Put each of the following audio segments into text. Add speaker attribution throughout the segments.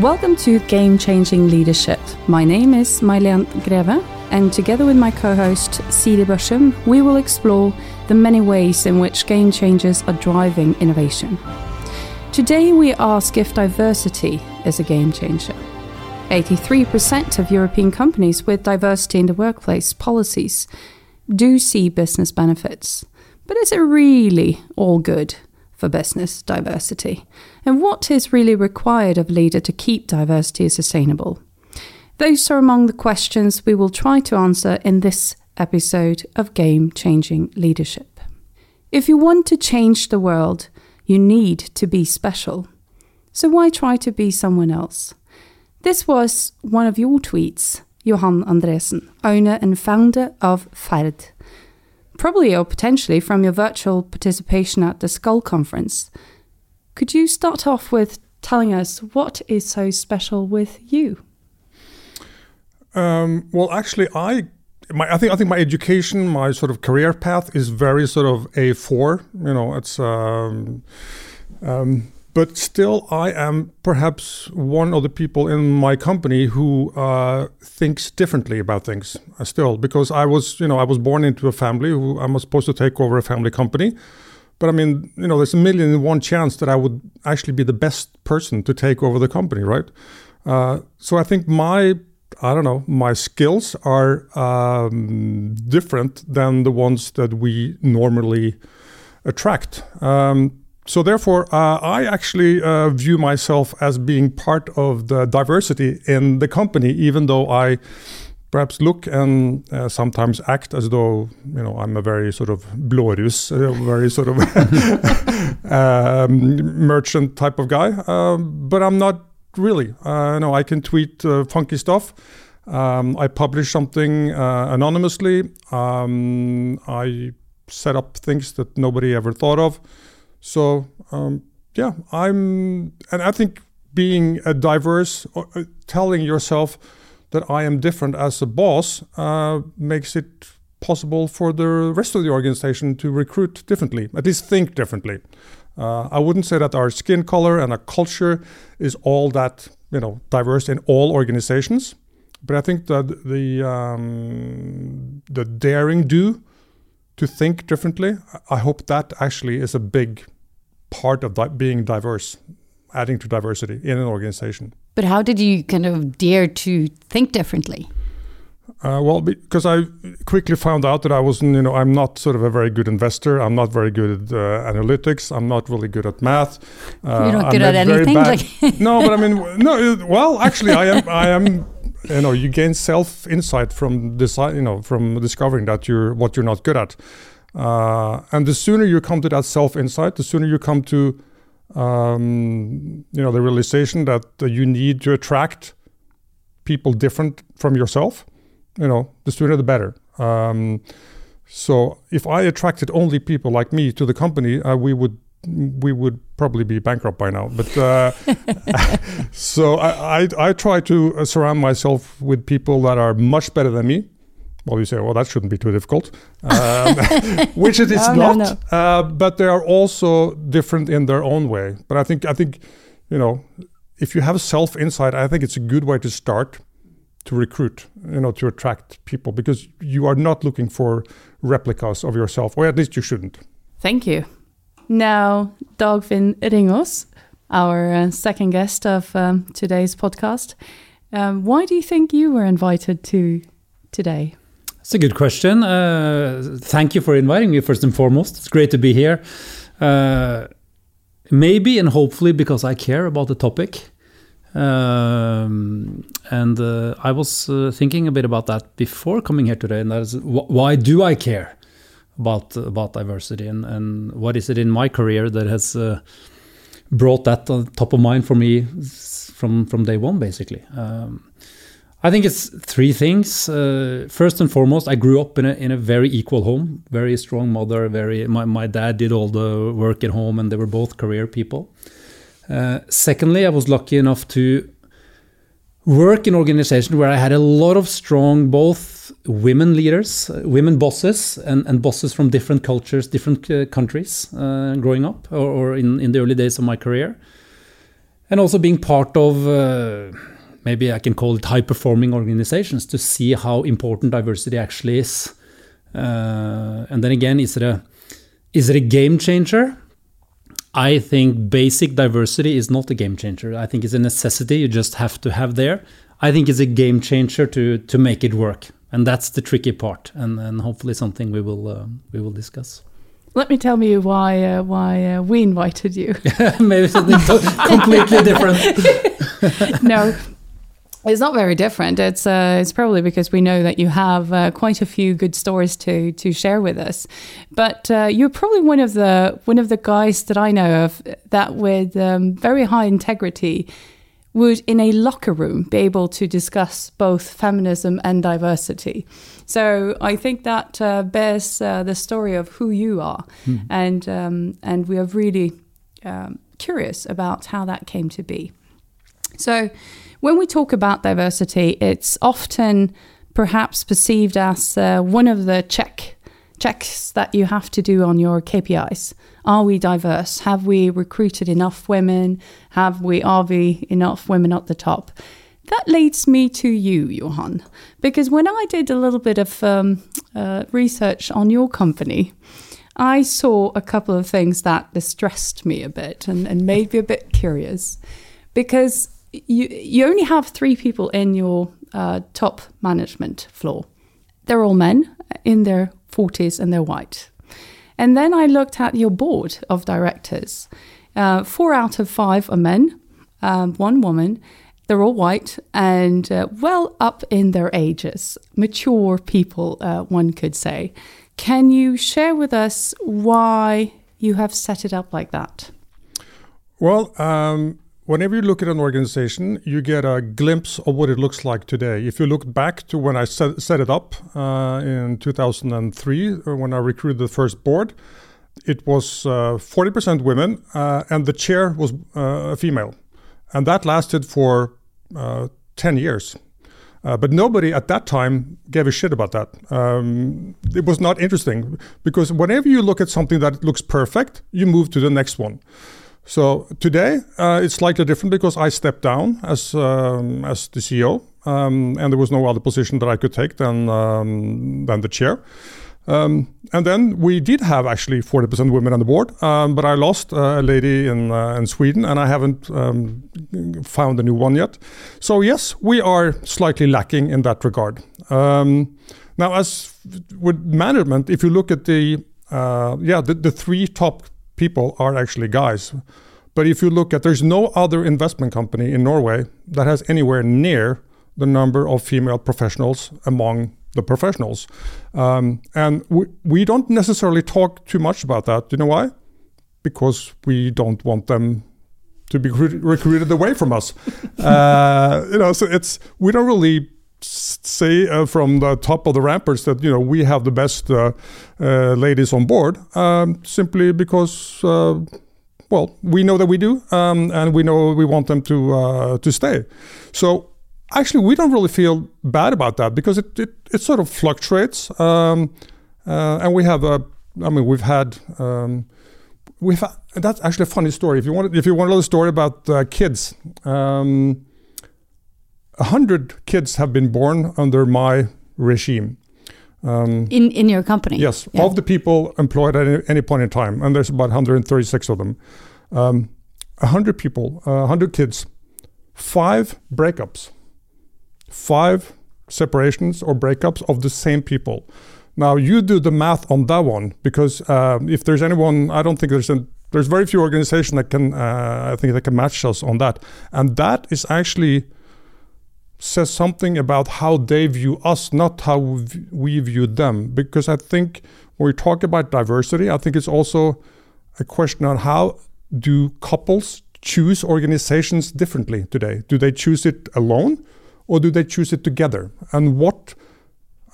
Speaker 1: Welcome to Game Changing Leadership. My name is Mailen Greve, and together with my co host Siri Basham, we will explore the many ways in which game changers are driving innovation. Today, we ask if diversity is a game changer. 83% of European companies with diversity in the workplace policies do see business benefits. But is it really all good? For business diversity? And what is really required of a leader to keep diversity sustainable? Those are among the questions we will try to answer in this episode of Game Changing Leadership. If you want to change the world, you need to be special. So why try to be someone else? This was one of your tweets, Johan Andresen, owner and founder of Ferd, probably or potentially from your virtual participation at the Skoll Conference. Could you start off with telling us what is so special with you?
Speaker 2: Um, well, actually, I, my, I think, I think my education, my sort of career path is very sort of A four. You know, it's. Um, um, but still, I am perhaps one of the people in my company who uh, thinks differently about things. Uh, still, because I was, you know, I was born into a family who I'm supposed to take over a family company. But I mean, you know, there's a million and one chance that I would actually be the best person to take over the company, right? Uh, so I think my, I don't know, my skills are um, different than the ones that we normally attract. Um, so therefore, uh, I actually uh, view myself as being part of the diversity in the company, even though I perhaps look and uh, sometimes act as though you know I'm a very sort of blårus, a very sort of um, merchant type of guy. Um, but I'm not really. Uh, know, I can tweet uh, funky stuff. Um, I publish something uh, anonymously. Um, I set up things that nobody ever thought of. So um, yeah, I'm, and I think being a diverse, uh, telling yourself that I am different as a boss uh, makes it possible for the rest of the organization to recruit differently, at least think differently. Uh, I wouldn't say that our skin color and our culture is all that you know diverse in all organizations, but I think that the um, the daring do to think differently. I hope that actually is a big part of di being diverse, adding to diversity in an organization.
Speaker 3: But how did you kind of dare to think differently?
Speaker 2: Uh, well, because I quickly found out that I wasn't, you know, I'm not sort of a very good investor. I'm not very good at uh, analytics. I'm not really good at math.
Speaker 3: Uh, You're not good at anything. Like
Speaker 2: no, but I mean, no. Well, actually, I am. I am. You know, you gain self insight from decide, you know, from discovering that you're what you're not good at. Uh, and the sooner you come to that self insight, the sooner you come to um, you know the realization that you need to attract people different from yourself. You know, the sooner the better. Um, so if I attracted only people like me to the company, uh, we would we would probably be bankrupt by now. But uh, so I, I, I try to uh, surround myself with people that are much better than me well, you say, well, that shouldn't be too difficult, um, which it is no, not. No, no. Uh, but they are also different in their own way. But I think, I think, you know, if you have self insight, I think it's a good way to start to recruit, you know, to attract people because you are not looking for replicas of yourself, or at least you shouldn't.
Speaker 1: Thank you. Now, Dagfinn Ringås, our uh, second guest of um, today's podcast. Um, why do you think you were invited to today?
Speaker 4: It's a good question. Uh, thank you for inviting me, first and foremost. It's great to be here. Uh, maybe and hopefully because I care about the topic. Um, and uh, I was uh, thinking a bit about that before coming here today, and that is wh why do I care about about diversity, and, and what is it in my career that has uh, brought that on top of mind for me from from day one, basically. Um, I think it's three things. Uh, first and foremost, I grew up in a in a very equal home, very strong mother. Very my my dad did all the work at home, and they were both career people. Uh, secondly, I was lucky enough to work in an organization where I had a lot of strong both women leaders, uh, women bosses, and, and bosses from different cultures, different uh, countries uh, growing up, or, or in in the early days of my career. and also being part of uh, maybe I can call it high performing organizations to see how important diversity actually is. Uh, and then again, is it a is it a game changer? I think basic diversity is not a game changer. I think it's a necessity you just have to have there. I think it's a game changer to to make it work, and that's the tricky part, and, and hopefully something we will uh, we will discuss.
Speaker 1: Let me tell you why uh, why uh, we invited you.
Speaker 4: Maybe something completely different.
Speaker 1: no, it's not very different. It's uh, it's probably because we know that you have uh, quite a few good stories to to share with us. But uh, you're probably one of the one of the guys that I know of that with um, very high integrity would in a locker room be able to discuss both feminism and diversity. So I think that uh, bears uh, the story of who you are, mm. and um, and we are really um, curious about how that came to be. So when we talk about diversity, it's often perhaps perceived as uh, one of the check checks that you have to do on your KPIs. Are we diverse? Have we recruited enough women? Have we are we enough women at the top? That leads me to you, Johan, because when I did a little bit of um, uh, research on your company, I saw a couple of things that distressed me a bit and, and made me a bit curious. Because you you only have three people in your uh, top management floor. They're all men in their 40s and they're white. And then I looked at your board of directors. Uh, four out of five are men, um, one woman. They're all white and uh, well up in their ages, mature people, uh, one could say. Can you share with us why you have set it up like that?
Speaker 2: Well, um, whenever you look at an organization, you get a glimpse of what it looks like today. If you look back to when I set, set it up uh, in 2003, uh, when I recruited the first board, it was uh, 40% women, uh, and the chair was uh, a female. And that lasted for uh, 10 years. but nobody at that time gave a shit about that. Um, it was not interesting because whenever you look at something that looks perfect, you move to the next one. So today uh, it's slightly different because I stepped down as um, as the CEO, um, and there was no other position that I could take than um, than the chair. Um, and then we did have actually 40% women on the board, um, but I lost uh, a lady in uh, in Sweden, and I haven't um, found a new one yet. So yes, we are slightly lacking in that regard. now, as with management, if you look at the uh, yeah the, the three top people are actually guys. But if you look at, there's no other investment company in Norway that has anywhere near the number of female professionals among the professionals. Um, and we, we don't necessarily talk too much about that. Do you know why? Because we don't want them to be recruited away from us. uh, you know, so it's we don't really say uh, from the top of the ramparts that you know we have the best uh, uh, ladies on board, um, simply because uh, well we know that we do, um, and we know we want them to uh, to stay. So actually, we don't really feel bad about that because it it, it sort of fluctuates, um, uh, and we have a I mean we've had. Um, we've that's actually a funny story. If you want, if you want a little story about kids, um, 100 kids have been born under my regime.
Speaker 3: Um, in in your company?
Speaker 2: Yes, yeah. of the people employed at any, any, point in time, and there's about 136 of them. Um, 100 people, uh, 100 kids, five breakups, five separations or breakups of the same people. Now you do the math on that one because uh, if there's anyone, I don't think there's a, there's very few organizations that can uh, I think that can match us on that, and that is actually says something about how they view us, not how we view them. Because I think when we talk about diversity, I think it's also a question on how do couples choose organizations differently today? Do they choose it alone or do they choose it together? And what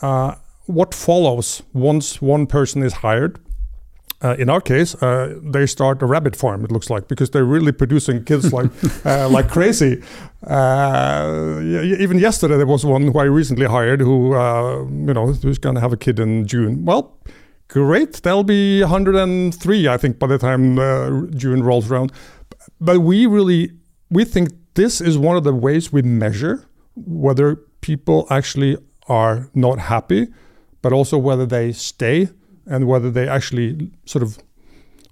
Speaker 2: uh, what follows once one person is hired uh, in our case, uh, they start a rabbit farm. It looks like because they're really producing kids like uh, like crazy. Uh, even yesterday, there was one who I recently hired who uh, you know who's going to have a kid in June. Well, great. They'll be 103, I think, by the time uh, June rolls around. But we really we think this is one of the ways we measure whether people actually are not happy, but also whether they stay and whether they actually sort of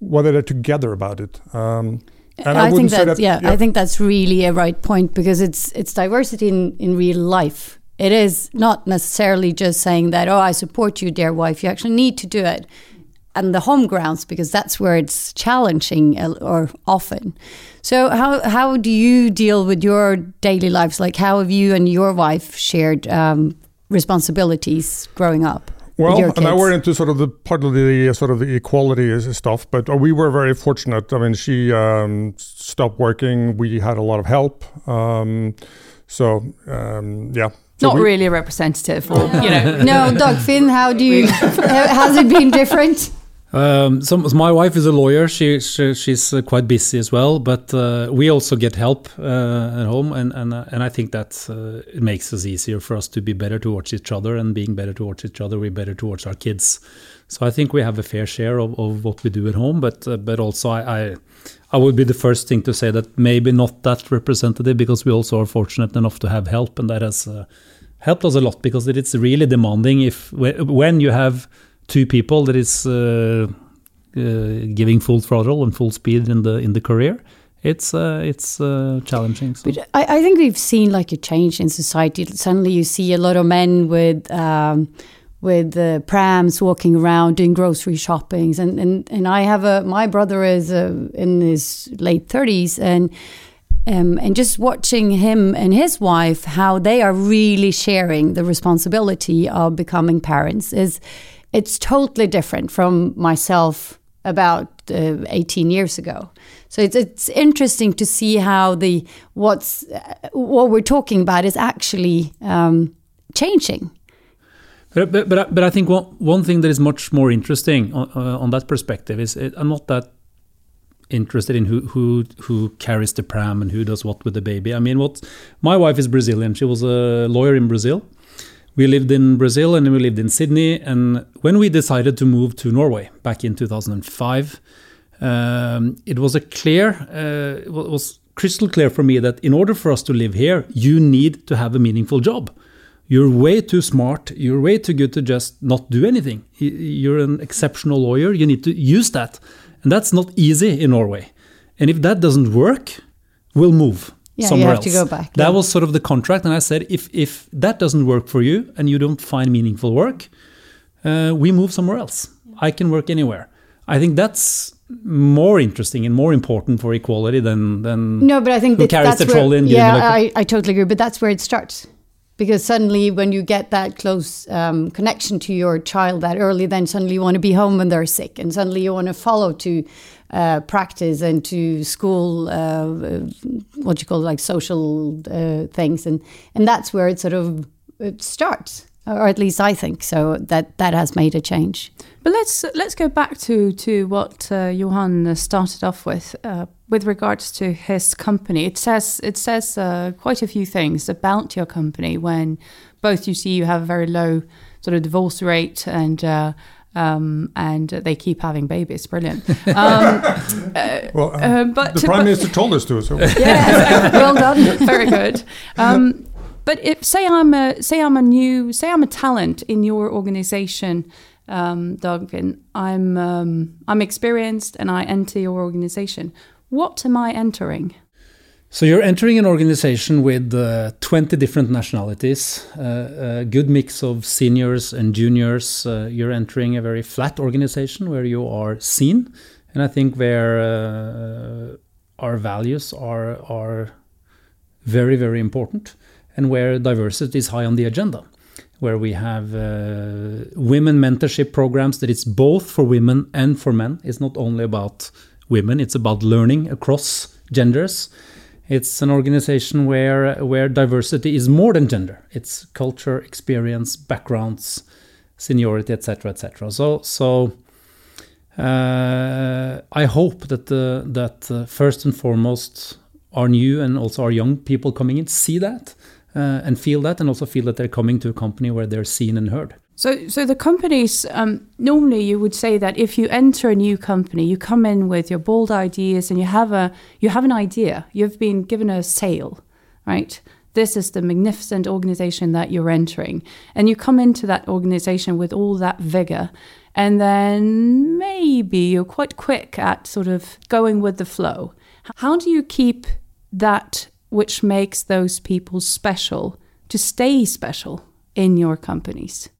Speaker 2: whether they're together about it. Um,
Speaker 3: and I, I think that, that yeah, yeah, I think that's really a right point because it's it's diversity in, in real life. It is not necessarily just saying that, oh, I support you, dear wife. You actually need to do it. And the home grounds, because that's where it's challenging or often. So, how, how do you deal with your daily lives? Like, how have you and your wife shared um, responsibilities growing up?
Speaker 2: Well, and I went into sort of the part of the sort of the equality stuff, but we were very fortunate. I mean, she um, stopped working. We had a lot of help. Um, so um, yeah.
Speaker 1: So Not we, really a representative, or you know.
Speaker 3: no, Dagfinn, how do you? has it been different?
Speaker 4: Um, so, my wife is a lawyer. She, she she's uh, quite busy as well, but uh, we also get help uh, at home, and and uh, and I think that uh, it makes us easier for us to be better towards each other, and being better towards each other, we're better towards our kids. So I think we have a fair share of, of what we do at home, but uh, but also I, I, I would be the first thing to say that maybe not that representative because we also are fortunate enough to have help, and that has helped us a lot because it's really demanding if when you have two people that is uh, uh, giving full throttle and full speed in the in the career it's uh, it's uh, challenging. So.
Speaker 3: But I, I, think we've seen like a change in society. Suddenly, you see a lot of men with um, with uh, prams walking around doing grocery shoppings, and and and I have a my brother is uh, in his late thirties, and um, and just watching him and his wife how they are really sharing the responsibility of becoming parents is it's totally different from myself about uh, 18 years ago. So it's it's interesting to see how the what's uh, what we're talking about is actually um, changing.
Speaker 4: But, but, but, but I think one, one thing that is much more interesting on, uh, on that perspective is it, I'm not that interested in who, who who carries the pram and who does what with the baby. I mean, what my wife is Brazilian. She was a lawyer in Brazil, we lived in Brazil and we lived in Sydney. And when we decided to move to Norway back in 2005, um, it was a clear, uh, it was crystal clear for me that in order for us to live here, you need to have a meaningful job. You're way too smart. You're way too good to just not do anything. You're an exceptional lawyer. You need to use that. And that's not easy in Norway. And if that doesn't work, we'll move
Speaker 3: yeah,
Speaker 4: somewhere
Speaker 3: you have
Speaker 4: else.
Speaker 3: to go back.
Speaker 4: That yeah. was sort of the contract, and I said, if if that doesn't work for you and you don't find meaningful work, uh, we move somewhere else. I can work anywhere. I think that's more interesting and more important for equality than than
Speaker 3: no, but I think
Speaker 4: who that, carries the
Speaker 3: where,
Speaker 4: trolley and
Speaker 3: yeah, I, I totally agree. But that's where it starts because suddenly when you get that close um, connection to your child that early then suddenly you want to be home when they're sick and suddenly you want to follow to uh, practice and to school uh, what you call like social uh, things and and that's where it sort of it starts or at least I think so that that has made a change.
Speaker 1: But let's let's go back to to what uh, Johan started off with uh, with regards to his company. It says it says uh, quite a few things about your company when both you see you have a very low sort of divorce rate and. Uh, um, and they keep having babies. Brilliant. Um,
Speaker 2: uh, well, uh, but the prime minister told us to. So
Speaker 1: yeah, well done. Very good. Um, but if say I'm a say I'm a new say I'm a talent in your organization, um, Dagfinn, I'm um, I'm experienced and I enter your organization. What am I entering?
Speaker 4: So you're entering an organization with uh, 20 different nationalities, uh, a good mix of seniors and juniors. Uh, you're entering a very flat organization where you are seen, and I think where uh, our values are are very very important and where diversity is high on the agenda, where we have uh, women mentorship programs that it's both for women and for men. It's not only about women, it's about learning across genders. It's an organization where where diversity is more than gender. It's culture, experience, backgrounds, seniority, etc., etc. So so uh, I hope that the, that uh, first and foremost our new and also our young people coming in see that uh, and feel that, and also feel that they're coming to a company where they're seen and heard.
Speaker 1: So, so the companies um, normally you would say that if you enter a new company, you come in with your bold ideas and you have a you have an idea. You've been given a sale, right? This is the magnificent organization that you're entering, and you come into that organization with all that vigor, and then maybe you're quite quick at sort of going with the flow. How do you keep that which makes those people special to stay special in your companies?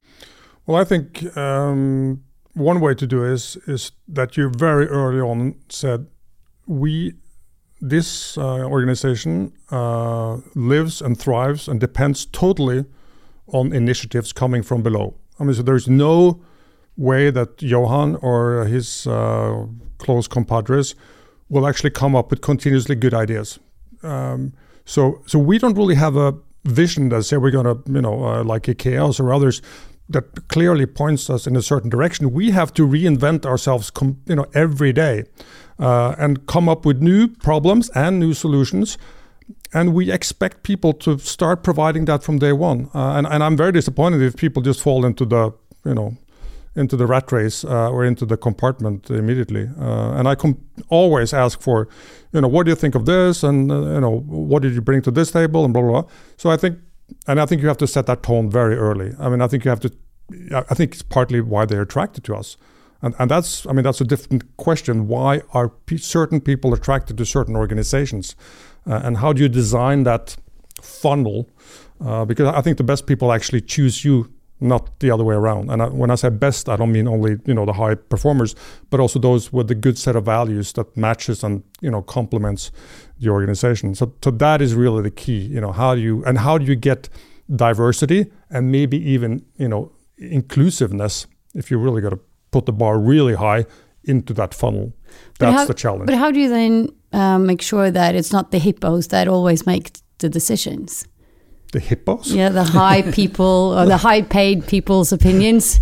Speaker 2: Well, I think um, one way to do is is that you very early on said we this uh, organization uh, lives and thrives and depends totally on initiatives coming from below. I mean, so there's no way that Johan or his uh, close compadres will actually come up with continuously good ideas. Um, so, so we don't really have a vision that say we're going to, you know, uh, like IKEA or others, that clearly points us in a certain direction. We have to reinvent ourselves, you know, every day, uh, and come up with new problems and new solutions. And we expect people to start providing that from day one. Uh, and, and I'm very disappointed if people just fall into the, you know, into the rat race uh, or into the compartment immediately. Uh, and I always ask for, you know, what do you think of this, and uh, you know, what did you bring to this table, and blah blah. blah. So I think and I think you have to set that tone very early. I mean, I think you have to. I think it's partly why they're attracted to us, and and that's. I mean, that's a different question. Why are certain people attracted to certain organizations, uh, and how do you design that funnel? Uh, because I think the best people actually choose you not the other way around. And I, when I say best, I don't mean only you know the high performers, but also those with the good set of values that matches and you know complements the organization. So, so that is really the key. You know, how do you and how do you get diversity and maybe even you know inclusiveness if you really got to put the bar really high into that funnel. That's
Speaker 3: how,
Speaker 2: the challenge.
Speaker 3: But how do you then um, make sure that it's not the hippos that always make the decisions?
Speaker 2: The hippos.
Speaker 3: Yeah, the high people or the high paid people's opinions.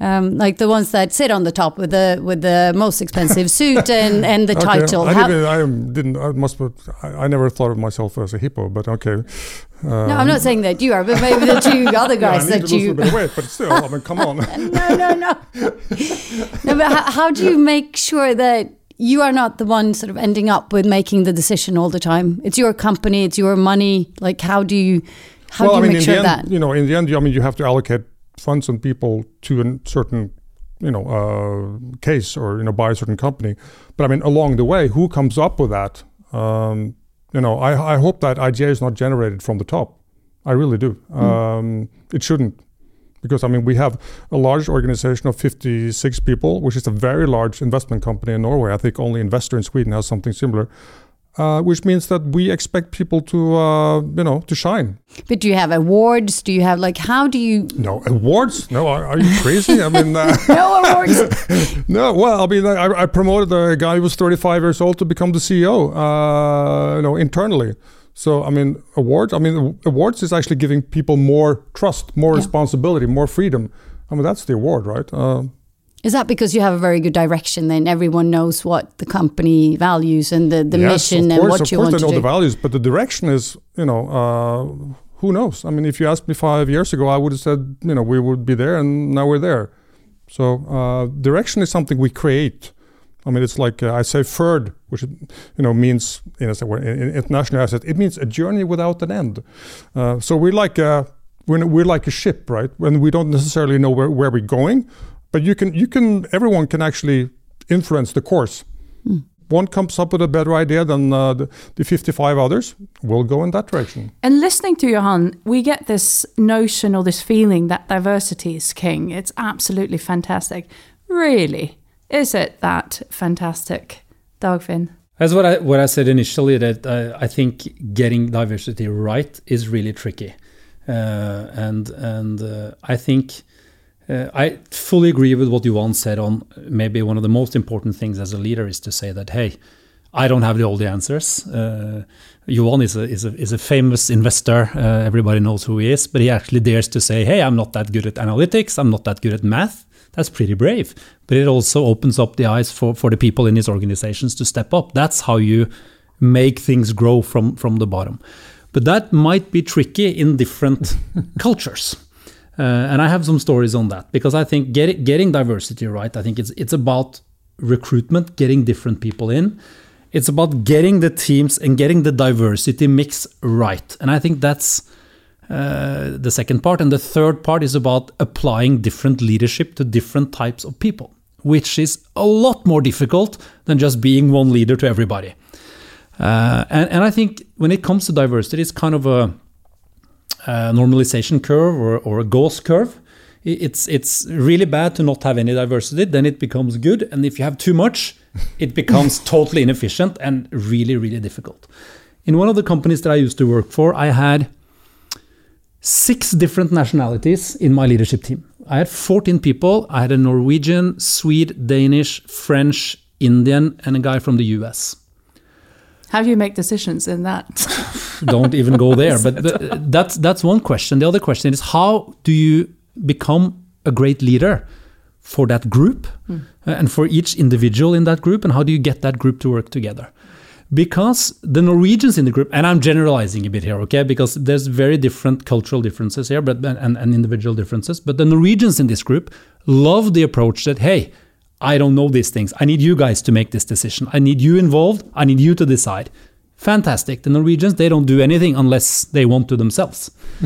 Speaker 3: Um, like the ones that sit on the top with the with the most expensive suit and, and the
Speaker 2: okay.
Speaker 3: title.
Speaker 2: I, didn't, I didn't. I must. I, I, never thought of myself as a hippo, but okay. Um,
Speaker 3: no, I'm not saying that you are, but maybe the two other guys
Speaker 2: yeah,
Speaker 3: that you.
Speaker 2: A bit of weight, but still, I mean, come on.
Speaker 3: no, no, no. no, but how, how do you make sure that you are not the one sort of ending up with making the decision all the time? It's your company, it's your money. Like, how do you how
Speaker 2: well,
Speaker 3: do you
Speaker 2: I mean,
Speaker 3: make sure
Speaker 2: end,
Speaker 3: that?
Speaker 2: You know, in the end, I mean, you have to allocate funds and people to a certain, you know, uh, case or you know, buy a certain company. But I mean, along the way, who comes up with that? Um, you know, I, I hope that IGA is not generated from the top. I really do. Mm. Um, it shouldn't because I mean we have a large organization of 56 people, which is a very large investment company in Norway. I think only Investor in Sweden has something similar uh, which means that we expect people to, uh, you know, to shine.
Speaker 3: But do you have awards? Do you have like how do you?
Speaker 2: No awards? No, are, are you crazy? I mean, uh,
Speaker 3: no awards.
Speaker 2: no, well, I mean, I, I, promoted a guy who was 35 years old to become the CEO, uh, you know, internally. So I mean, awards. I mean, awards is actually giving people more trust, more yeah. responsibility, more freedom. I mean, that's the award, right? Uh,
Speaker 3: is that because you have a very good direction? Then everyone knows what the company values and the, the
Speaker 2: yes,
Speaker 3: mission
Speaker 2: course,
Speaker 3: and what you want to do.
Speaker 2: Of course, they know the values, but the direction is, you know, uh, who knows? I mean, if you asked me five years ago, I would have said, you know, we would be there, and now we're there. So uh, direction is something we create. I mean, it's like uh, I say "ferd," which you know means in, a, in international asset. It means a journey without an end. Uh, so we're like a we're, we're like a ship, right? When we don't necessarily know where, where we're going, but you can you can everyone can actually influence the course. Mm. One comes up with a better idea than uh, the, the 55 others. We'll go in that direction.
Speaker 1: And listening to Johan, we get this notion or this feeling that diversity is king. It's absolutely fantastic. Really, is it that fantastic, Dagfinn?
Speaker 4: That's what I what I said initially. That uh, I think getting diversity right is really tricky, uh, and and uh, I think uh, I fully agree with what Johan said on maybe one of the most important things as a leader is to say that, hey, I don't have all the answers. Uh, Johan is a, is, a, is a famous investor. Uh, everybody knows who he is, but he actually dares to say, hey, I'm not that good at analytics. I'm not that good at math. That's pretty brave. But it also opens up the eyes for, for the people in these organizations to step up. That's how you make things grow from, from the bottom. But that might be tricky in different cultures. Uh, and I have some stories on that because I think get, getting diversity right, I think it's it's about recruitment, getting different people in. It's about getting the teams and getting the diversity mix right. And I think that's uh, the second part. And the third part is about applying different leadership to different types of people, which is a lot more difficult than just being one leader to everybody. Uh, and, and I think when it comes to diversity, it's kind of a, a normalization curve or, or a Gauss curve. It's it's really bad to not have any diversity. Then it becomes good, and if you have too much, it becomes totally inefficient and really really difficult. In one of the companies that I used to work for, I had six different nationalities in my leadership team. I had 14 people. I had a Norwegian, Swede, Danish, French, Indian, and a guy from the US.
Speaker 1: How do you make decisions in that?
Speaker 4: Don't even go there. But the, that's that's one question. The other question is how do you become a great leader for that group mm. and for each individual in that group, and how do you get that group to work together? Because the Norwegians in the group, and I'm generalizing a bit here, okay, because there's very different cultural differences here, but and, and individual differences. But the Norwegians in this group love the approach that hey I don't know these things. I need you guys to make this decision. I need you involved. I need you to decide. Fantastic. The Norwegians, they don't do anything unless they want to themselves.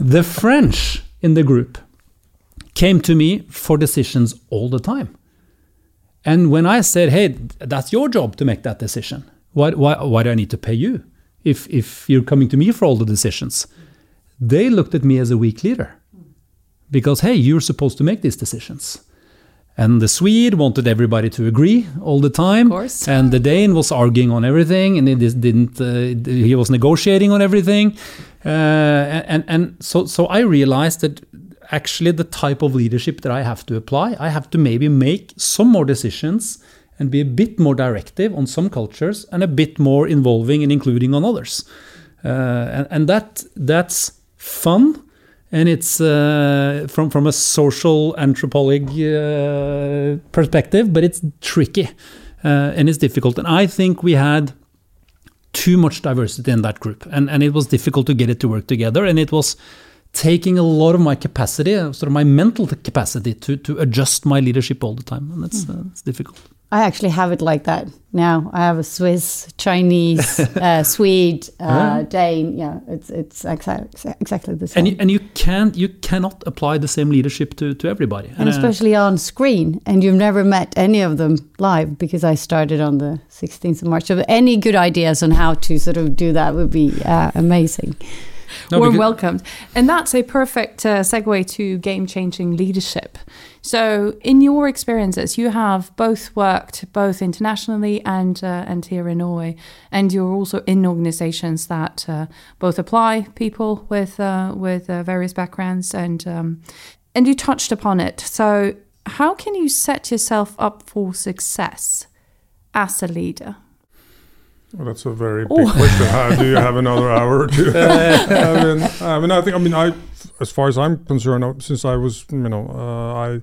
Speaker 4: the French in the group came to me for decisions all the time. And when I said, hey, that's your job to make that decision, why, why, why do I need to pay you if, if you're coming to me for all the decisions? They looked at me as a weak leader because, hey, you're supposed to make these decisions. And the Swede wanted everybody to agree all the time. And the Dane was arguing on everything, and he didn't. Uh, he was negotiating on everything, uh, and and so so I realized that actually the type of leadership that I have to apply, I have to maybe make some more decisions and be a bit more directive on some cultures and a bit more involving and including on others. Uh, and, and that that's fun and it's uh, from from a social anthropology uh, perspective, but it's tricky uh, and it's difficult. And I think we had too much diversity in that group, and and it was difficult to get it to work together, and it was taking a lot of my capacity, sort of my mental capacity, to to adjust my leadership all the time, and that's mm. that's difficult.
Speaker 3: I actually have it like that now. I have a Swiss, Chinese, uh, Swede, uh, Dane. Yeah, it's it's exa exactly the same.
Speaker 4: And you, and you can't you cannot apply the same leadership to to everybody,
Speaker 3: and, and uh, especially on screen. And you've never met any of them live because I started on the 16th of March. So any good ideas on how to sort of do that would be uh, amazing.
Speaker 1: No, Warm welcomed. And that's a perfect uh, segue to game changing leadership. So, in your experiences, you have both worked both internationally and uh, and here in Norway, and you're also in organisations that uh, both apply people with uh, with uh, various backgrounds, and um, and you touched upon it. So, how can you set yourself up for success as a leader?
Speaker 2: Well, that's a very big question. How, do you have another hour or two? I mean, I mean, I think, I mean, I, as far as I'm concerned, uh, since I was, you know, uh, I,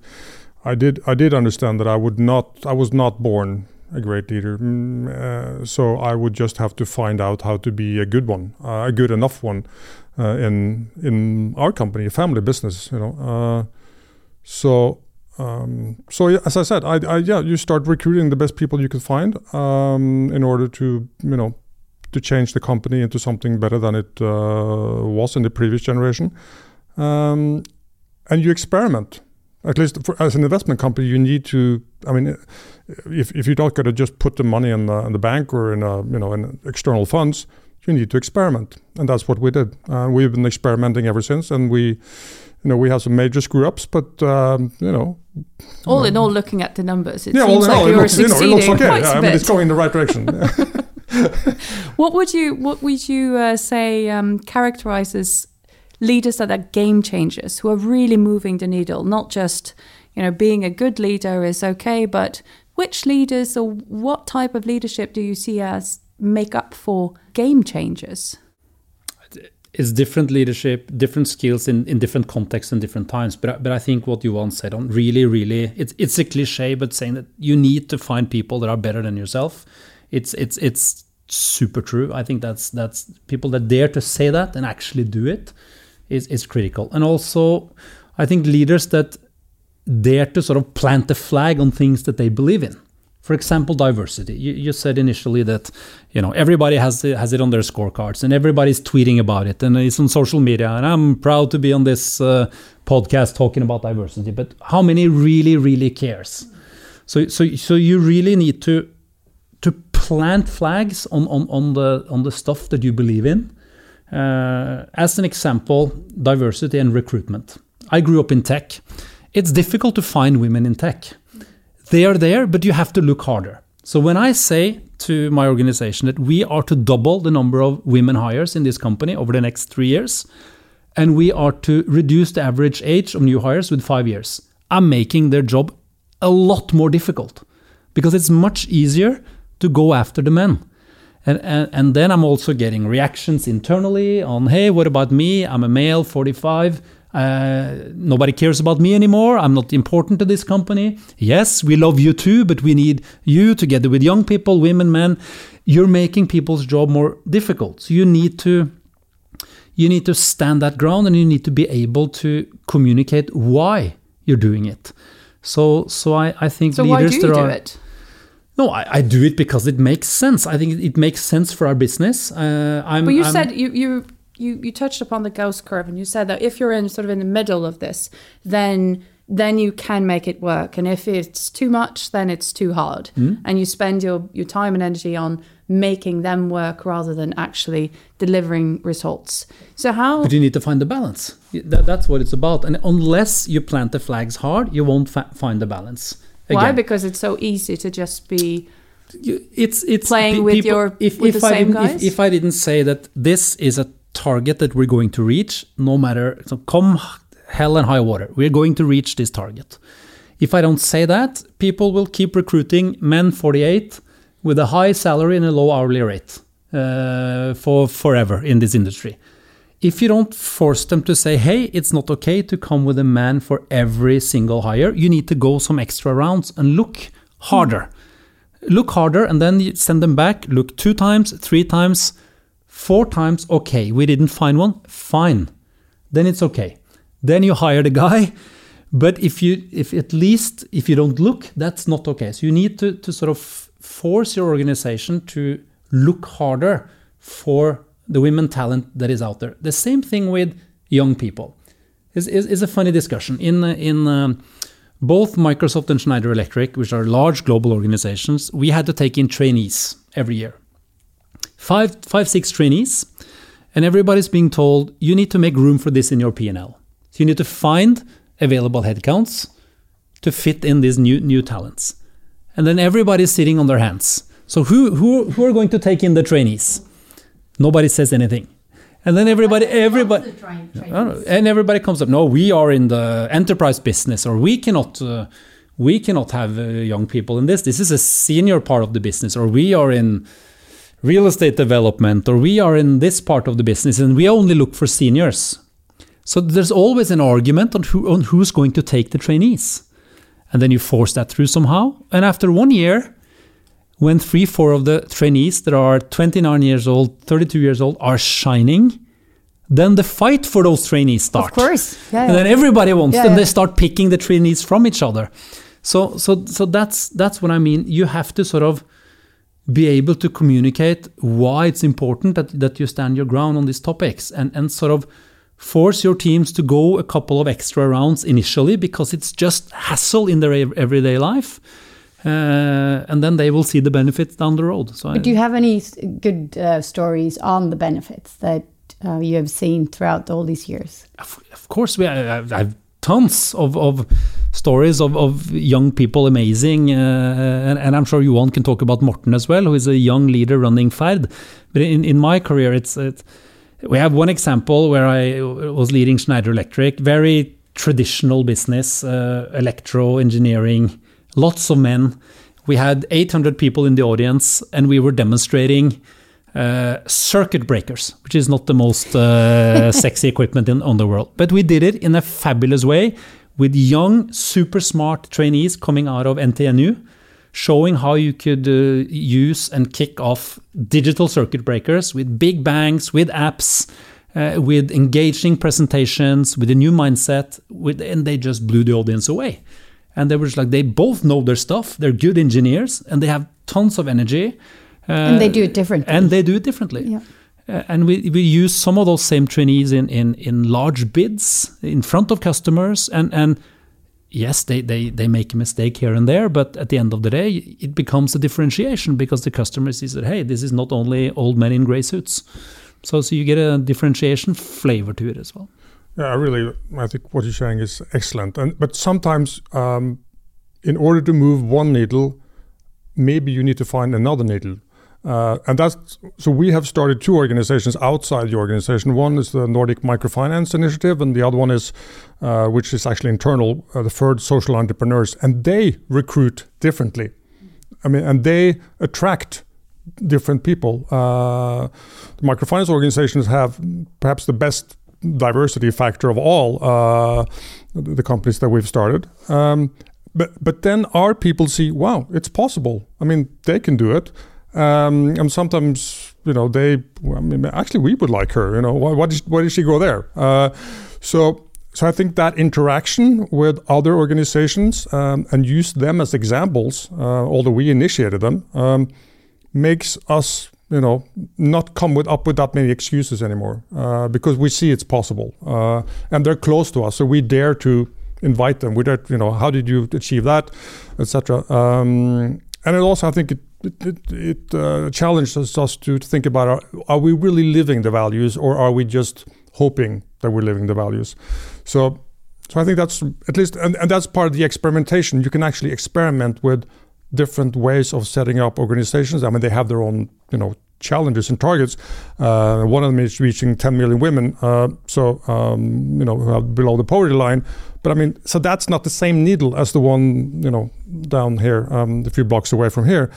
Speaker 2: I did, I did understand that I would not, I was not born a great leader. Mm, uh, so I would just have to find out how to be a good one, uh, a good enough one, uh, in in our company, a family business. You know, uh, so um, so yeah, as I said, I, I, yeah, you start recruiting the best people you could find um, in order to you know to change the company into something better than it uh, was in the previous generation, um, and you experiment. At least for, as an investment company, you need to. I mean, if if you're not going to just put the money in the, in the bank or in a, you know in external funds, you need to experiment, and that's what we did. Uh, we've been experimenting ever since, and we you know, we have some major screw ups, but um, you know.
Speaker 1: All in all, looking at the numbers, it yeah, seems like all, you're looks, succeeding you know, it looks okay. quite yeah, I mean,
Speaker 2: it's going in the right direction.
Speaker 1: what would you What would you uh, say um, characterizes leaders that are game changers, who are really moving the needle, not just you know being a good leader is okay, but which leaders or what type of leadership do you see as make up for game changers?
Speaker 4: It's different leadership, different skills in, in different contexts and different times. But but I think what you once said on really really it's it's a cliche, but saying that you need to find people that are better than yourself. It's it's it's super true. I think that's that's people that dare to say that and actually do it is, is critical. And also, I think leaders that dare to sort of plant the flag on things that they believe in. For example, diversity. You, you said initially that you know everybody has it, has it on their scorecards and everybody's tweeting about it and it's on social media. And I'm proud to be on this uh, podcast talking about diversity. But how many really really cares? So so so you really need to to plant flags on on, on the on the stuff that you believe in. Uh, as an example, diversity and recruitment. I grew up in tech. It's difficult to find women in tech. They are there, but you have to look harder. So when I say to my organization that we are to double the number of women hires in this company over the next three years, and we are to reduce the average age of new hires with five years, I'm making their job a lot more difficult because it's much easier to go after the men. And, and, and then I'm also getting reactions internally on, hey, what about me? I'm a male, 45. Uh, nobody cares about me anymore. I'm not important to this company. Yes, we love you too, but we need you together with young people, women, men. You're making people's job more difficult. So you need to you need to stand that ground and you need to be able to communicate why you're doing it. So so I, I think
Speaker 1: So
Speaker 4: leaders
Speaker 1: why do you do
Speaker 4: are,
Speaker 1: it?
Speaker 4: No, I, I do it because it makes sense. I think it makes sense for our business. Uh, I'm,
Speaker 1: But you
Speaker 4: I'm-
Speaker 1: said you, you you you touched upon the Gauss curve, and you said that if you're in sort of in the middle of this, then then you can make it work, and if it's too much, then it's too hard,
Speaker 4: Hmm?
Speaker 1: and you spend your your time and energy on making them work rather than actually delivering results. So how?
Speaker 4: But you need to find the balance. That, that's what it's about. And unless you plant the flags hard, you won't find the balance.
Speaker 1: Why? Because it's so easy to just be.
Speaker 4: you- it's it's
Speaker 1: Playing
Speaker 4: pe-
Speaker 1: with your-
Speaker 4: if,
Speaker 1: with
Speaker 4: if
Speaker 1: the
Speaker 4: I
Speaker 1: same guys?
Speaker 4: If, if I didn't say that this is a target that we're going to reach, no matter so come hell and high water, we're going to reach this target. If I don't say that, people will keep recruiting men 48 with a high salary and a low hourly rate uh, for forever in this industry. If you don't force them to say, hey, it's not okay to come with a man for every single hire, you need to go some extra rounds and look harder. Look harder and then send them back, look two times, three times, four times. Okay, we didn't find one. Fine. Then it's okay. Then you hire the guy. But if you, if at least if you don't look, that's not okay. So you need to, to sort of force your organization to look harder for the women talent that is out there. The same thing with young people. Is is, a funny discussion in uh, in um, both Microsoft and Schneider Electric, which are large global organizations. We had to take in trainees every year, five five six trainees, and everybody's being told you need to make room for this in your P and L. So you need to find available headcounts to fit in these new new talents, and then everybody's sitting on their hands. So who who who are going to take in the trainees? Nobody says anything. And then everybody, everybody, and everybody comes up. No, we are in the enterprise business, or we cannot, uh, we cannot have uh, young people in this. This is a senior part of the business, or we are in real estate development, or we are in this part of the business, and we only look for seniors. So there's always an argument on who on who's going to take the trainees, and then you force that through somehow. And after one year, when three, four of the trainees that are 29 years old, 32 years old are shining, then the fight for those trainees starts.
Speaker 3: Of course. Yeah.
Speaker 4: And then everybody wants,
Speaker 3: Yeah,
Speaker 4: and
Speaker 3: yeah.
Speaker 4: they start picking the trainees from each other. So, so, so that's that's what I mean. You have to sort of be able to communicate why it's important that, that you stand your ground on these topics, and and sort of force your teams to go a couple of extra rounds initially because it's just hassle in their everyday life, uh, and then they will see the benefits down the road. So, I,
Speaker 3: But do you have any good uh, stories on the benefits that uh, you have seen throughout all these years?
Speaker 4: of, of course, we I, I have tons of, of stories of, of young people amazing, uh, and, and I'm sure Johan can talk about Morten as well, who is a young leader running Ferd. But in, in my career, it's, we have one example where I was leading Schneider Electric, very traditional business, uh, electro engineering, lots of men. We had 800 people in the audience, and we were demonstrating uh, circuit breakers, which is not the most uh, sexy equipment in on the world. But we did it in a fabulous way with young, super smart trainees coming out of NTNU, showing how you could uh, use and kick off digital circuit breakers with big bangs, with apps, uh, with engaging presentations, with a new mindset, with, and they just blew the audience away. And they were just like, they both know their stuff, they're good engineers, and they have tons of energy.
Speaker 3: Uh, and they do it differently.
Speaker 4: And they do it differently.
Speaker 3: Yeah.
Speaker 4: Uh, and we, we use some of those same trainees in, in, in large bids in front of customers. And, and yes, they, they, they make a mistake here and there, but at the end of the day, it becomes a differentiation because the customer sees that, hey, this is not only old men in gray suits. So, so you get a differentiation flavor to it as well.
Speaker 2: Yeah, I really, I think what you're saying is excellent. And but sometimes, um, in order to move one needle, maybe you need to find another needle. Uh, and that's so we have started two organizations outside the organization. One is the Nordic Microfinance Initiative, and the other one is, uh, which is actually internal, uh, the third social entrepreneurs, and they recruit differently. I mean, and they attract different people. Uh, the microfinance organizations have perhaps the best diversity factor of all uh, the companies that we've started. Um, but but then our people see, wow, it's possible. I mean, they can do it. Um, and sometimes, you know, they. I mean, actually, we would like her. You know, why, why, did, why did she go there? Uh, so so I think that interaction with other organizations um, and use them as examples, uh, although we initiated them, um, makes us you know not come with up with that many excuses anymore uh, because we see it's possible uh, and they're close to us so we dare to invite them we dare you know how did you achieve that etc um, and it also I think it it, it, it uh, challenges us to, think about are, are we really living the values or are we just hoping that we're living the values so so I think that's at least and, and that's part of the experimentation you can actually experiment with different ways of setting up organizations. I mean, they have their own, you know, challenges and targets. Uh, one of them is reaching 10 million women, uh, so um, you know, below the poverty line. But I mean, so that's not the same needle as the one, you know, down here, um, a few blocks away from here.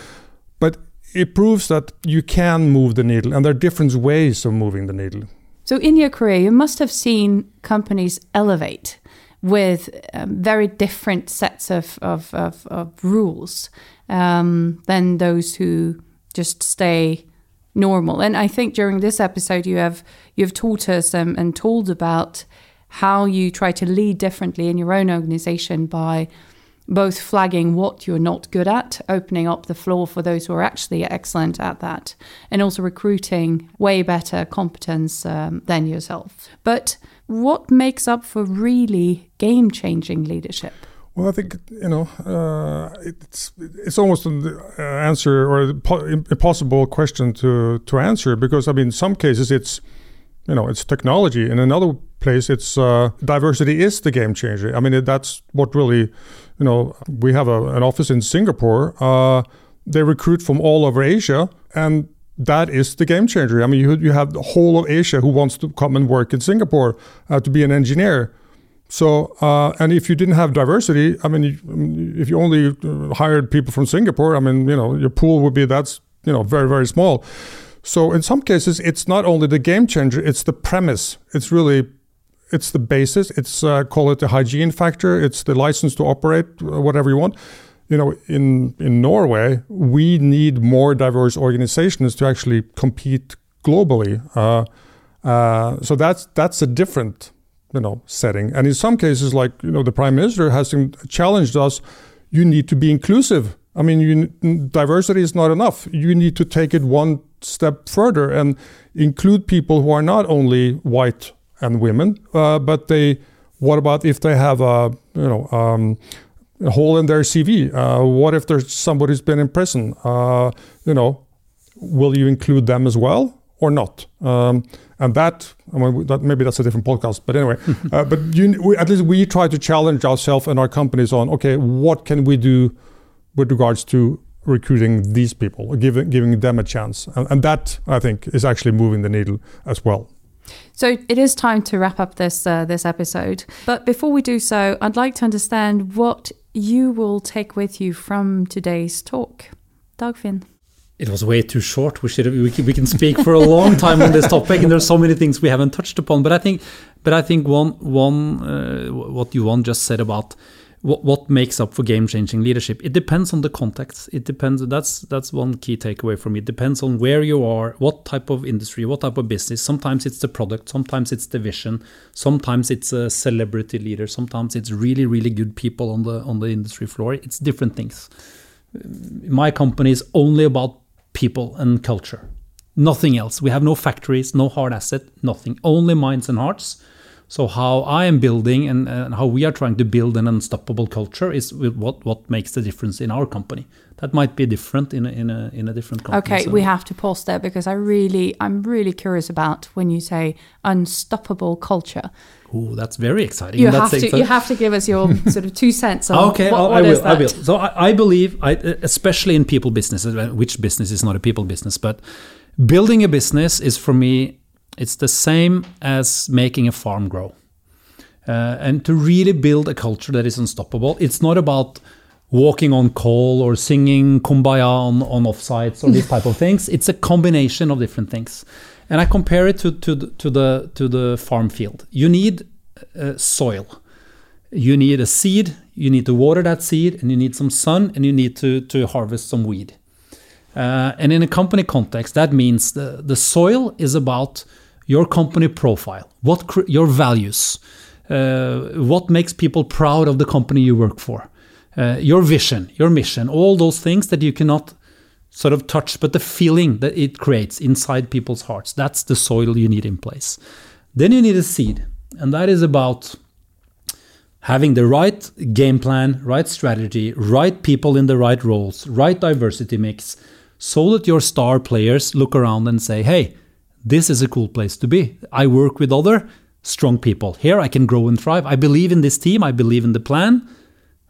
Speaker 2: It proves that you can move the needle, and there are different ways of moving the needle.
Speaker 1: So, in your career, you must have seen companies elevate with um, very different sets of, of, of, of rules um, than those who just stay normal. And I think during this episode, you have you've taught us um, and told about how you try to lead differently in your own organization by both flagging what you're not good at, opening up the floor for those who are actually excellent at that, and also recruiting way better competence um, than yourself. But what makes up for really game changing leadership?
Speaker 2: Well, I think you know uh, it's it's almost an uh, answer or a possible question to to answer because I mean in some cases it's you know it's technology in another place it's uh, diversity is the game changer. I mean that's what really you know we have a, an office in Singapore. Uh, they recruit from all over Asia and that is the game changer. I mean, you, you have the whole of Asia who wants to come and work in Singapore uh, to be an engineer. So, uh, and if you didn't have diversity, I mean, if you only uh, hired people from Singapore, I mean, you know, your pool would be that's, you know, very, very small. So in some cases, it's not only the game changer, it's the premise. It's really, it's the basis. It's, uh, call it the hygiene factor. It's the license to operate, uh, whatever you want you know, in in Norway, we need more diverse organizations to actually compete globally. Uh, uh, so that's that's a different, you know, setting. And in some cases, like you know, the prime minister has challenged us. You need to be inclusive. I mean, you, diversity is not enough. You need to take it one step further and include people who are not only white and women, uh, but they. What about if they have a you know um, a hole in their CV? Uh, what if there's somebody who's been in prison? Uh, you know, will you include them as well or not? Um, and that, I mean, that maybe that's a different podcast. But anyway, uh, but you, we, at least we try to challenge ourselves and our companies on okay, what can we do with regards to recruiting these people, giving giving them a chance, and, and that I think is actually moving the needle as well.
Speaker 1: So it is time to wrap up this uh, this episode. But before we do so, I'd like to understand what you will take with you from today's talk. Dagfinn.
Speaker 4: It was way too short. We should we can, we can speak for a long time on this topic, and there's so many things we haven't touched upon. But I think, but I think one one uh, what you one just said about what, what makes up for game changing leadership. It depends on the context. It depends that's that's one key takeaway for me. It depends on where you are what type of industry what type of business. Sometimes it's the product sometimes it's the vision sometimes it's a celebrity leader sometimes it's really really good people on the on the industry floor. It's different things. My company is only about people and culture. Nothing else. We have no factories no hard asset nothing. Only minds and hearts so how I am building and, and, how we are trying to build an unstoppable culture is what what makes the difference in our company. That might be different in a, in a in a different company.
Speaker 1: Okay, so. we have to pause there because I really I'm really curious about when you say unstoppable culture.
Speaker 4: Oh, that's very exciting.
Speaker 1: You have to you have to give us your sort of two cents on
Speaker 4: okay,
Speaker 1: what,
Speaker 4: what I will. I will. So I, I believe, I, especially in people businesses, which business is not a people business, but building a business is for me it's the same as making a farm grow. Uh, and to really build a culture that is unstoppable, it's not about walking on coal or singing kumbaya on, on offsites or these type of things. It's a combination of different things. And I compare it to, to, the, to, the, to the farm field. You need uh, soil. You need a seed, you need to water that seed, and you need some sun, and you need to, to harvest some weed. Uh, and in a company context, that means the, the soil is about your company profile, what your values, uh, what makes people proud of the company you work for, uh, your vision, your mission, all those things that you cannot sort of touch, but the feeling that it creates inside people's hearts. That's the soil you need in place. Then you need a seed, and that is about having the right game plan, right strategy, right people in the right roles, right diversity mix, so that your star players look around and say, hey, this is a cool place to be. I work with other strong people. Here I can grow and thrive. I believe in this team. I believe in the plan.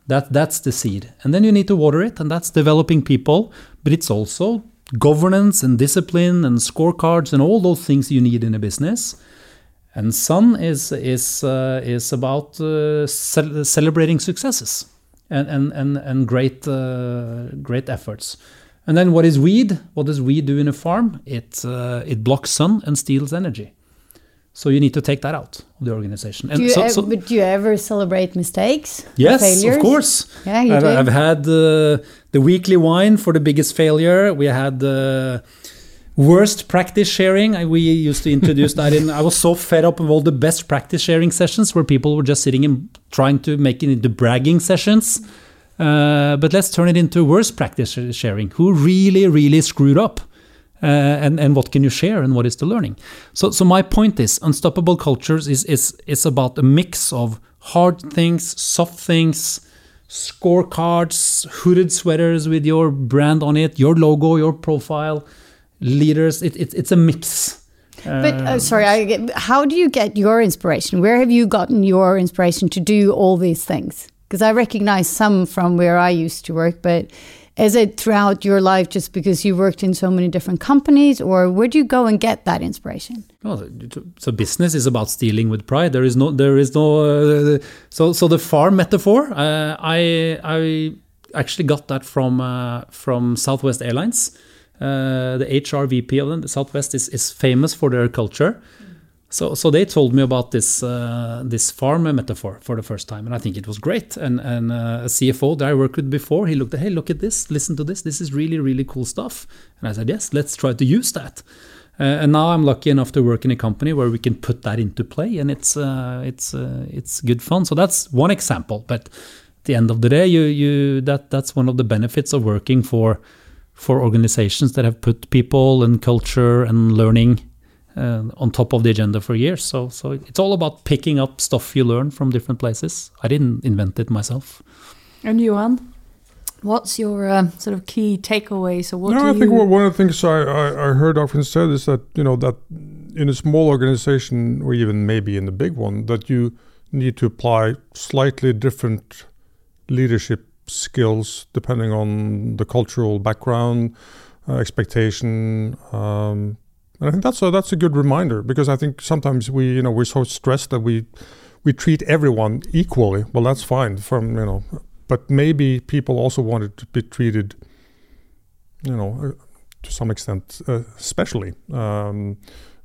Speaker 4: That that's the seed. And then you need to water it, and that's developing people. But it's also governance and discipline and scorecards and all those things you need in a business. And Sun is is uh, is about uh, ce celebrating successes and and and, and great uh, great efforts. And then what is weed? What does weed do in a farm? It uh, it blocks sun and steals energy. So you need to take that out of the organization.
Speaker 3: And do you, so, so, do you ever celebrate mistakes?
Speaker 4: Yes, of course.
Speaker 3: Yeah, you
Speaker 4: I've,
Speaker 3: do.
Speaker 4: I've had uh, the weekly wine for the biggest failure. We had the worst practice sharing. I, we used to introduce that in. I was so fed up of all the best practice sharing sessions where people were just sitting and trying to make it into bragging sessions. Uh, but let's turn it into worse practice sharing. Who really, really screwed up? Uh, and and what can you share and what is the learning? So so my point is, unstoppable cultures is is is about a mix of hard things, soft things, scorecards, hooded sweaters with your brand on it, your logo, your profile, leaders. It, it it's a mix.
Speaker 3: But uh, sorry, I, how do you get your inspiration? Where have you gotten your inspiration to do all these things? Because I recognize some from where I used to work, but is it throughout your life just because you worked in so many different companies, or where do you go and get that inspiration?
Speaker 4: Well, so business is about stealing with pride. There is no, there is no. Uh, so, so the farm metaphor, uh, I, I actually got that from uh, from Southwest Airlines. Uh, the HR VP of them, the Southwest is, is famous for their culture. So, so they told me about this uh, this farm metaphor for the first time, and I think it was great. And and uh, a CFO that I worked with before, he looked at, hey, look at this, listen to this, this is really really cool stuff. And I said, yes, let's try to use that. Uh, and now I'm lucky enough to work in a company where we can put that into play, and it's uh, it's uh, it's good fun. So that's one example. But at the end of the day, you you that that's one of the benefits of working for for organizations that have put people and culture and learning uh, on top of the agenda for years. So, so it's all about picking up stuff you learn from different places. I didn't invent it myself.
Speaker 1: And Johan, what's your uh, sort of key takeaway? So, what
Speaker 2: no, I think one of the things I, I, I, heard often said is that you know that in a small organization or even maybe in a big one that you need to apply slightly different leadership skills depending on the cultural background, uh, expectation. Um, and I think that's a, that's a good reminder because I think sometimes we you know we're so stressed that we we treat everyone equally. Well, that's fine from you know, but maybe people also wanted to be treated, you know, uh, to some extent, uh, specially. Um,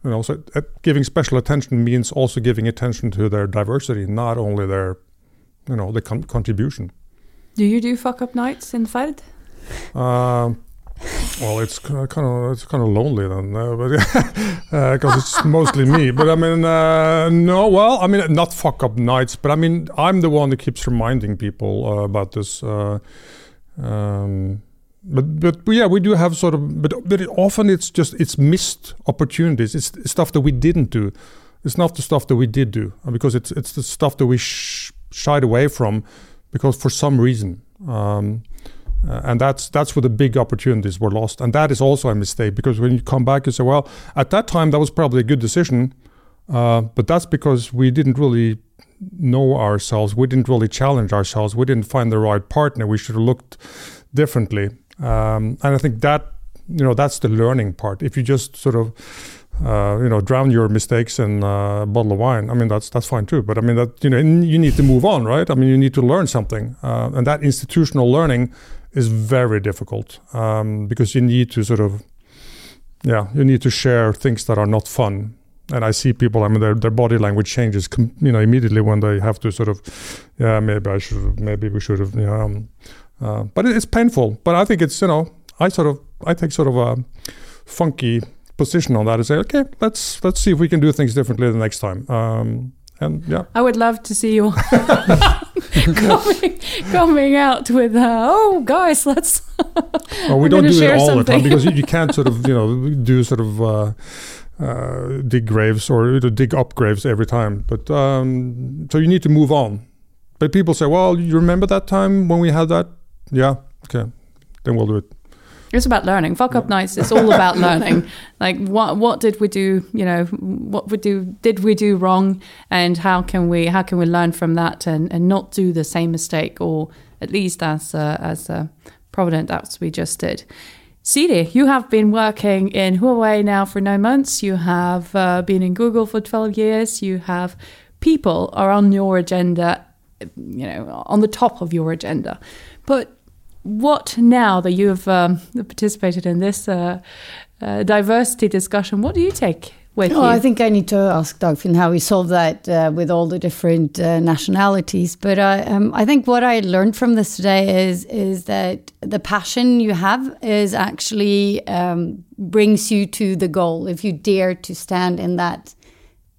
Speaker 2: you know, so uh, giving special attention means also giving attention to their diversity, not only their you know the con- contribution.
Speaker 1: Do you do fuck up nights in Ferd?
Speaker 2: Uh, well, it's kind of it's kind of lonely then, uh, but because uh, it's mostly me. But I mean, uh, no, well, I mean, not fuck up nights, but I mean, I'm the one that keeps reminding people uh, about this. Uh, um, but but yeah, we do have sort of, but but often it's just it's missed opportunities. It's stuff that we didn't do. It's not the stuff that we did do because it's it's the stuff that we sh- shied away from because for some reason. Um, uh, and that's that's where the big opportunities were lost. And that is also a mistake because when you come back, you say, well, at that time that was probably a good decision, uh, but that's because we didn't really know ourselves. We didn't really challenge ourselves. We didn't find the right partner. We should have looked differently. Um, and I think that you know that's the learning part. If you just sort of uh, you know, drown your mistakes in a bottle of wine. I mean, that's that's fine too. But I mean, that you know, you need to move on, right? I mean, you need to learn something, uh, and that institutional learning is very difficult um, because you need to sort of, yeah, you need to share things that are not fun. And I see people. I mean, their, their body language changes, you know, immediately when they have to sort of, yeah, maybe I should, maybe we should have, you know, um, uh, but it's painful. But I think it's, you know, I sort of, I take sort of a funky position on that and say, okay, let's let's see if we can do things differently the next time. Um, and yeah,
Speaker 1: I would love to see you coming, coming out with, uh, oh guys, let's.
Speaker 2: well, we don't do it all something. the time because you, you, can't sort of you know do sort of. Uh, uh, dig graves or dig up graves every time, but um, so you need to move on. But people say, "Well, you remember that time when we had that?" Yeah, okay, then we'll do it.
Speaker 1: It's about learning. Fuck up nights. It's all about learning. Like what what did we do? You know, what we do did we do wrong, and how can we how can we learn from that and, and not do the same mistake, or at least as uh, as uh, provident as we just did. Siri, you have been working in Huawei now for nine months. You have uh, been in Google for twelve years. You have people are on your agenda, you know, on the top of your agenda, but what now that you have um, participated in this uh, uh, diversity discussion, what do you take with
Speaker 3: oh,
Speaker 1: you?
Speaker 3: I think I need to ask Dagfinn how we solve that uh, with all the different uh, nationalities. But uh, um, I think what I learned from this today is is that the passion you have is actually um, brings you to the goal if you dare to stand in that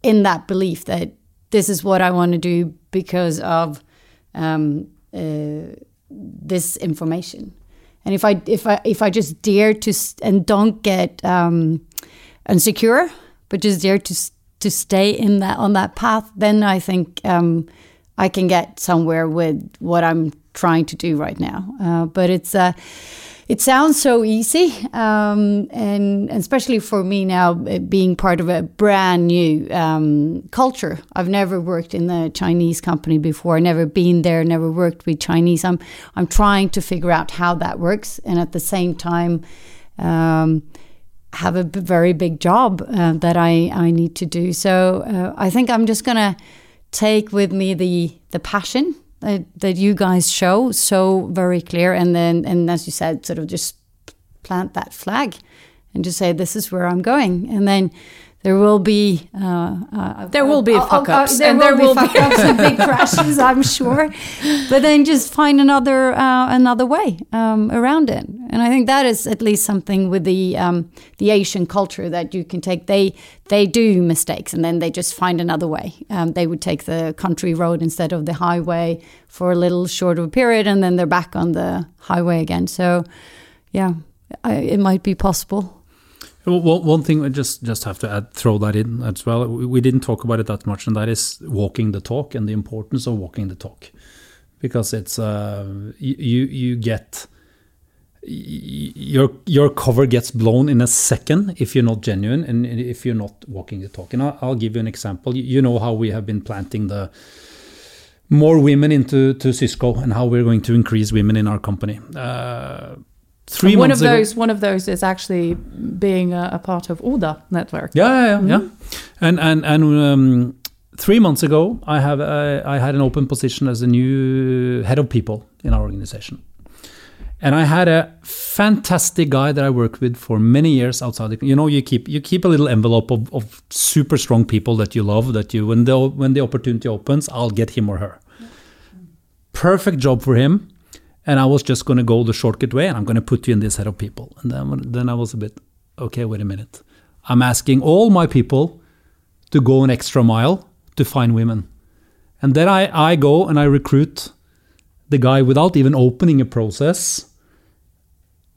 Speaker 3: in that belief that this is what I want to do because of. Um, uh, this information. And if I if I if I just dare to and don't get um, insecure, but just dare to to stay in that on that path, then I think um, I can get somewhere with what I'm trying to do right now. Uh, but it's uh, it sounds so easy, um, and, especially for me now, being part of a brand new um, culture. I've never worked in the Chinese company before. Never been there. Never worked with Chinese. I'm I'm trying to figure out how that works, and at the same time. Um, have a very big job uh, that I, I need to do. So uh, I think I'm just gonna take with me the the passion that, that you guys show so very clear and then and as you said sort of just plant that flag and just say this is where i'm going. And then there will be uh,
Speaker 1: uh, there will be uh, fuck ups
Speaker 3: there and will there will be fuck ups and big crashes i'm sure. But then just find another uh, another way um, around it. And i think that is at least something with the um, the asian culture that you can take. They they do mistakes and then they just find another way. Um, they would take the country road instead of the highway for a little shorter period and then they're back on the highway again. So yeah I, it might be possible
Speaker 4: well, one thing I just just have to add, throw that in as well. We didn't talk about it that much, and that is walking the talk and the importance of walking the talk, because it's uh, you you get your your cover gets blown in a second if you're not genuine and if you're not walking the talk. And I'll, I'll give you an example. You know how we have been planting the more women into to Cisco and how we're going to increase women in our company. Uh,
Speaker 1: three one of those ago. one of those is actually being a, a part of Oda network.
Speaker 4: Yeah, yeah, yeah. Mm-hmm. yeah. And and and um, three months ago, I have uh, I had an open position as a new head of people in our organization. And I had a fantastic guy that I worked with for many years outside. The, you know, you keep you keep a little envelope of, of super strong people that you love. That you when the when the opportunity opens, I'll get him or her. perfect job for him, and I was just going to go the shortcut way, and I'm going to put you in this set of people. And then, then I was a bit, okay, wait a minute. I'm asking all my people to go an extra mile to find women. And then I, I go and I recruit the guy without even opening a process.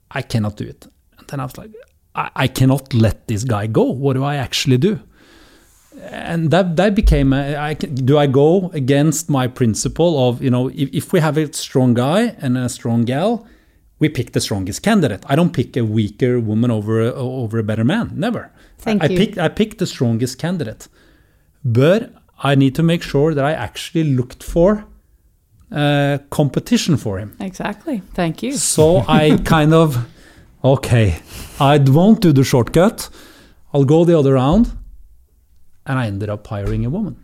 Speaker 4: I cannot do it. And then I was like, I, I cannot let this guy go. What do I actually do? And that that became a, I, do I go against my principle of you know if, if we have a strong guy and a strong gal, we pick the strongest candidate. I don't pick a weaker woman over a, over a better man. Never.
Speaker 3: Thank
Speaker 4: I,
Speaker 3: you.
Speaker 4: I pick I pick the strongest candidate, but I need to make sure that I actually looked for uh, competition for him.
Speaker 1: Exactly. Thank you.
Speaker 4: So I kind of, okay, I won't do the shortcut. I'll go the other round. And I ended up hiring a woman.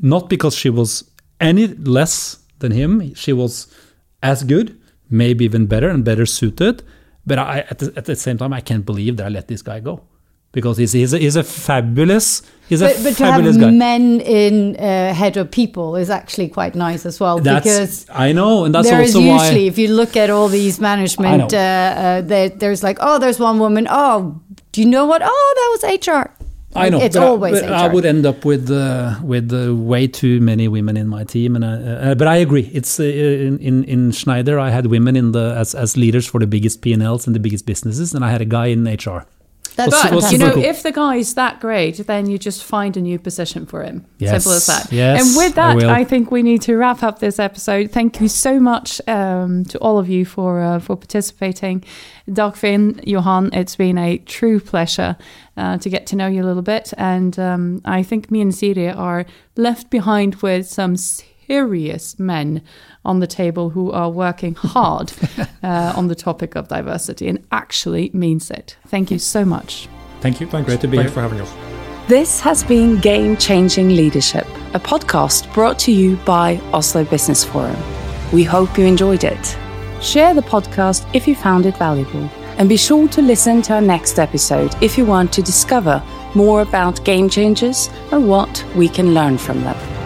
Speaker 4: Not because she was any less than him, she was as good, maybe even better and better suited. But I, at, the, at the same time, I can't believe that I let this guy go. Because he's, he's, a, he's a fabulous, he's a
Speaker 3: But, but to have
Speaker 4: guy.
Speaker 3: men in uh, head of people is actually quite nice as well
Speaker 4: That's,
Speaker 3: because
Speaker 4: I know, and that's
Speaker 3: there is
Speaker 4: also
Speaker 3: usually,
Speaker 4: why.
Speaker 3: if you look at all these management, uh, uh, there, there's like, oh, there's one woman. Oh, do you know what? Oh, that was HR.
Speaker 4: I know.
Speaker 3: It's
Speaker 4: but I- but. I would end up with uh, with uh, way too many women in my team, and uh, uh, but I agree. It's uh, in, in in Schneider. I had women in the as as leaders for the biggest P and Ls and the biggest businesses, and I had a guy in HR.
Speaker 3: That's
Speaker 1: But
Speaker 4: what's
Speaker 1: you know,
Speaker 4: cool.
Speaker 1: if the guy is that great, then you just find a new position for him.
Speaker 4: Yes,
Speaker 1: Simple as that.
Speaker 4: yes,
Speaker 1: and with that,
Speaker 4: will.
Speaker 1: I, think we need to wrap up this episode. Thank you so much um, to all of you for uh, for participating. Dagfinn, Johan, it's been a true pleasure uh, to get to know you a little bit, and um, I think me and Siri are left behind with some serious men on the table who are working hard uh, on the topic of diversity and actually means it. Thank you so much.
Speaker 4: Thank you.
Speaker 2: Thanks,
Speaker 4: Great to be
Speaker 2: thanks
Speaker 4: here.
Speaker 2: for having us.
Speaker 1: This has been Game Changing Leadership, a podcast brought to you by Oslo Business Forum. We hope you enjoyed it. Share the podcast if you found it valuable, and be sure to listen to our next episode if you want to discover more about game changers and what we can learn from them.